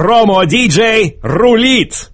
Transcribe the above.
Промо-диджей рулит!